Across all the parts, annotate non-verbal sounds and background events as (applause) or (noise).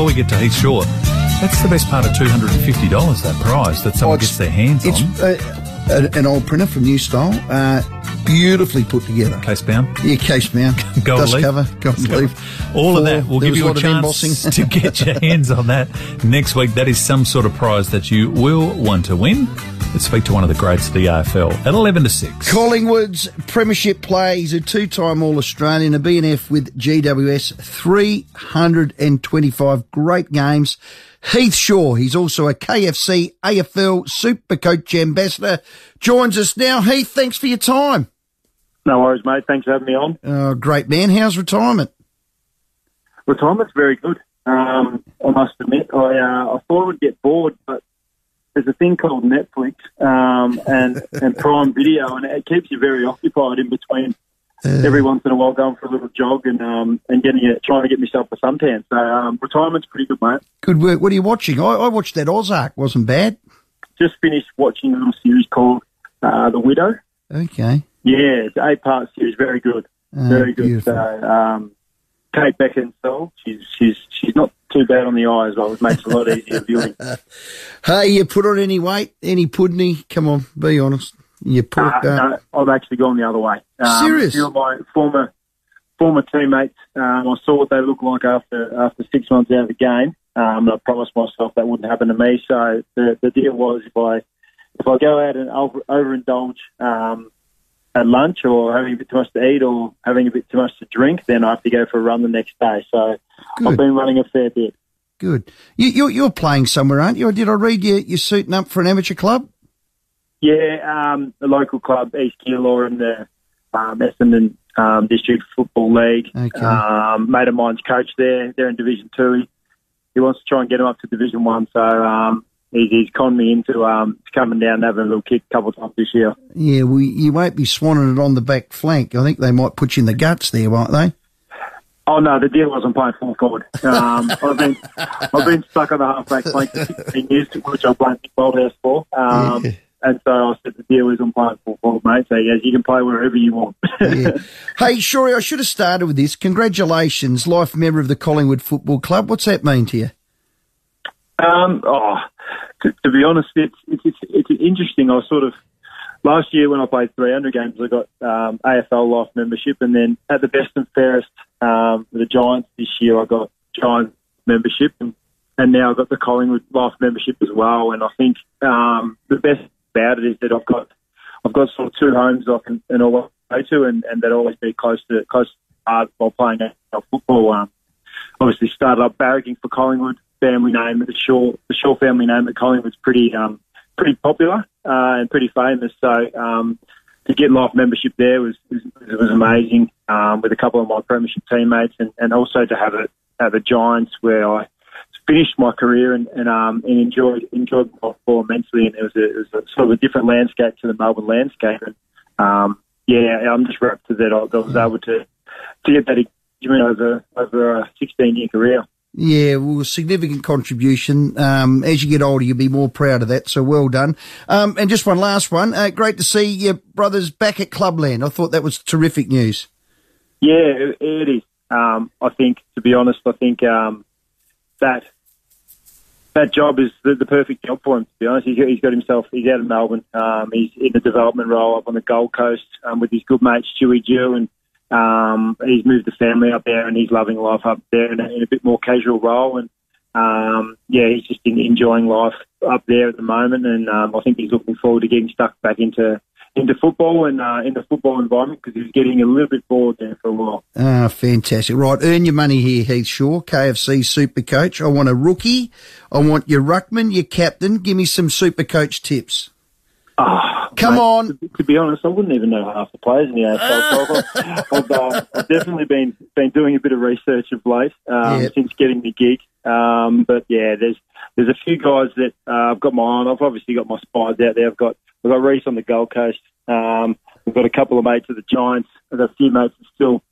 before we get to Heath Shaw, that's the best part of $250, that prize that someone Oh, gets their hands It's on. uh, an old printer from New Style, uh, beautifully put together. Case bound. Yeah, case bound. (laughs) Gold dust leaf. cover, gold leaf. All of Four- that will there give you a of chance (laughs) to get your hands on that next week. That is some sort of prize that you will want to win. Let's speak to one of the greats of the AFL at 11 to 6. Collingwood's Premiership play. He's a two-time All-Australian, a BNF with GWS, 325 great games. Heath Shaw, he's also a KFC AFL Super Coach Ambassador, joins us now. Heath, thanks for your time. No worries, mate. Thanks for having me on. Oh, great man. How's retirement? Retirement's very good. Um, I must admit, I uh, I thought I would get bored, but there's a thing called Netflix um, and and Prime Video, and it keeps you very occupied in between. Every once in a while, going for a little jog and um, and getting it, trying to get myself a suntan. So um, retirement's pretty good, mate. Good work. What are you watching? I, I watched that Ozark. Wasn't bad. Just finished watching a little series called uh, The Widow. Okay. Yeah, it's an eight part series, very good, Oh, very good. beautiful. So, um, Kate Beckinsale, she's she's she's not too bad on the eye as well. It makes it a lot easier viewing. (laughs) Hey, you put on any weight? Any pudding? Come on, be honest. You put Uh, no, I've actually gone the other way. Um, Serious? A my former former teammates, um, I saw what they looked like after after six months out of the game. Um, and I promised myself that wouldn't happen to me. So the the deal was if I if I go out and over, overindulge um, at lunch or having a bit too much to eat or having a bit too much to drink, then I have to go for a run the next day. So Good. I've been running a fair bit. Good. You, you're, you're playing somewhere, aren't you? Or did I read you, you're suiting up for an amateur club? Yeah, um, the local club, East Keilor, in the um, Essendon um, District Football League. Okay. Um, mate of mine's coach there. They're in Division Two. He, he wants to try and get them up to Division One. So um, he's, he's conned me into um, coming down and having a little kick a couple of times this year. Yeah, well, you won't be swanning it on the back flank. I think they might put you in the guts there, won't they? Oh no, the deal wasn't playing full forward. Um, (laughs) I've been I've been stuck on the halfback flank for 16 years, which I blame Mick Malthouse for. Um, Yeah. And so I said the deal isn't playing full forward, mate. So yes, you can play wherever you want. (laughs) Yeah. hey, Shorey, I should have started with this. Congratulations, life member of the Collingwood Football Club. What's that mean to you? Um, oh, to, to be honest, it's, it's it's it's interesting. I was sort of last year when I played 300 games, I got um, AFL life membership, and then at the best and fairest um, with the Giants this year, I got Giants membership, and and now I've got the Collingwood life membership as well. And I think um, the best about it is that I've got I've got sort of two homes I can and always go to, and, and that always be close to close to heart while playing football. Um, obviously started up barracking for Collingwood. Family name, the Shaw, the Shaw family name at Collingwood's pretty, um, pretty popular uh, and pretty famous. So um, to get life membership there was was, was amazing um, with a couple of my premiership teammates, and, and also to have it at the Giants where I finished my career and, and um and enjoyed enjoyed my football immensely. And it was a, it was a sort of a different landscape to the Melbourne landscape. And um, yeah, I'm just wrapped to that I was able to to get that engagement over over a 16 year career. Yeah, well, significant contribution. Um, as you get older, you'll be more proud of that. So well done. Um, and just one last one. Uh, great to see your brothers back at Clubland. I thought that was terrific news. Yeah, it, it is. Um, I think, to be honest, I think um, that that job is the, the perfect job for him. To be honest, he's, he's got himself. He's out of Melbourne. Um, he's in the development role up on the Gold Coast um, with his good mate Stewie Dew, and um, he's moved the family up there, and he's loving life up there in a, in a bit more casual role. And um, yeah, he's just en- enjoying life up there at the moment, and um, I think he's looking forward to getting stuck back into into football and uh, in the football environment because he's getting a little bit bored there for a while. Ah, fantastic. Right, earn your money here, Heath Shaw, KFC Super Coach. I want a rookie. I want your ruckman, your captain. Give me some Super Coach tips. Oh, Come mate, on. To, to be honest, I wouldn't even know half the players in the AFL. (laughs) I've, I've, uh, I've definitely been been doing a bit of research of late um, Yep. since getting the gig. Um, but yeah, there's there's a few guys that uh, I've got my eye on. I've obviously got my spies out there. I've got I've got Rhyce on the Gold Coast. Um, we've got a couple of mates at the Giants. I've got a few mates that still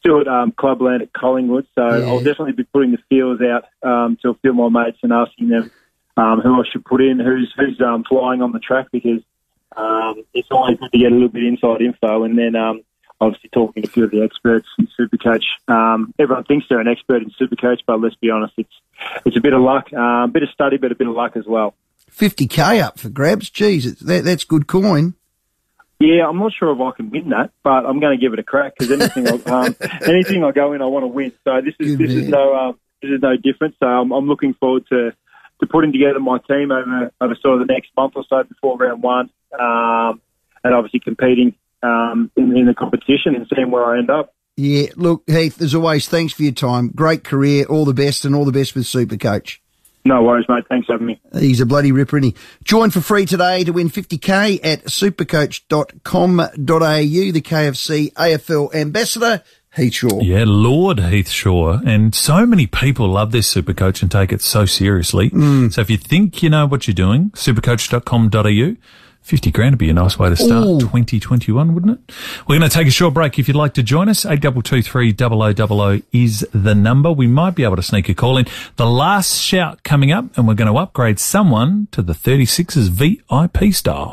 still at um, Clubland at Collingwood. So Yeah. I'll definitely be putting the feelers out um, to a few of my mates and asking them um, who I should put in, who's who's um, flying on the track because um, it's always good to get a little bit inside info. And then um, obviously talking to a few of the experts in Supercoach. Um, everyone thinks they're an expert in Supercoach, but let's be honest, it's it's a bit of luck, uh, a bit of study, but a bit of luck as well. 50k up for grabs. Jeez, that, that's good coin. Yeah, I'm not sure if I can win that, but I'm going to give it a crack because anything, I, um, (laughs) anything I go in, I want to win. So this is good this man. is no um, this is no different. So I'm, I'm looking forward to to putting together my team over over sort of the next month or so before round one, um, and obviously competing um, in, in the competition and seeing where I end up. Yeah, look, Heath, as always, thanks for your time. Great career, all the best, and all the best with Super Coach. No worries, mate. Thanks for having me. He's a bloody ripper, and he? Join for free today to win 50k at supercoach.com.au, the KFC AFL ambassador. Heath Shaw. Yeah, Lord Heath Shaw. And so many people love this Supercoach and take it so seriously. Mm. So if you think you know what you're doing, supercoach.com.au. 50 grand would be a nice way to start Ooh. 2021, wouldn't it? We're going to take a short break. If you'd like to join us, 8223 is the number. We might be able to sneak a call in. The last shout coming up and we're going to upgrade someone to the 36's VIP style.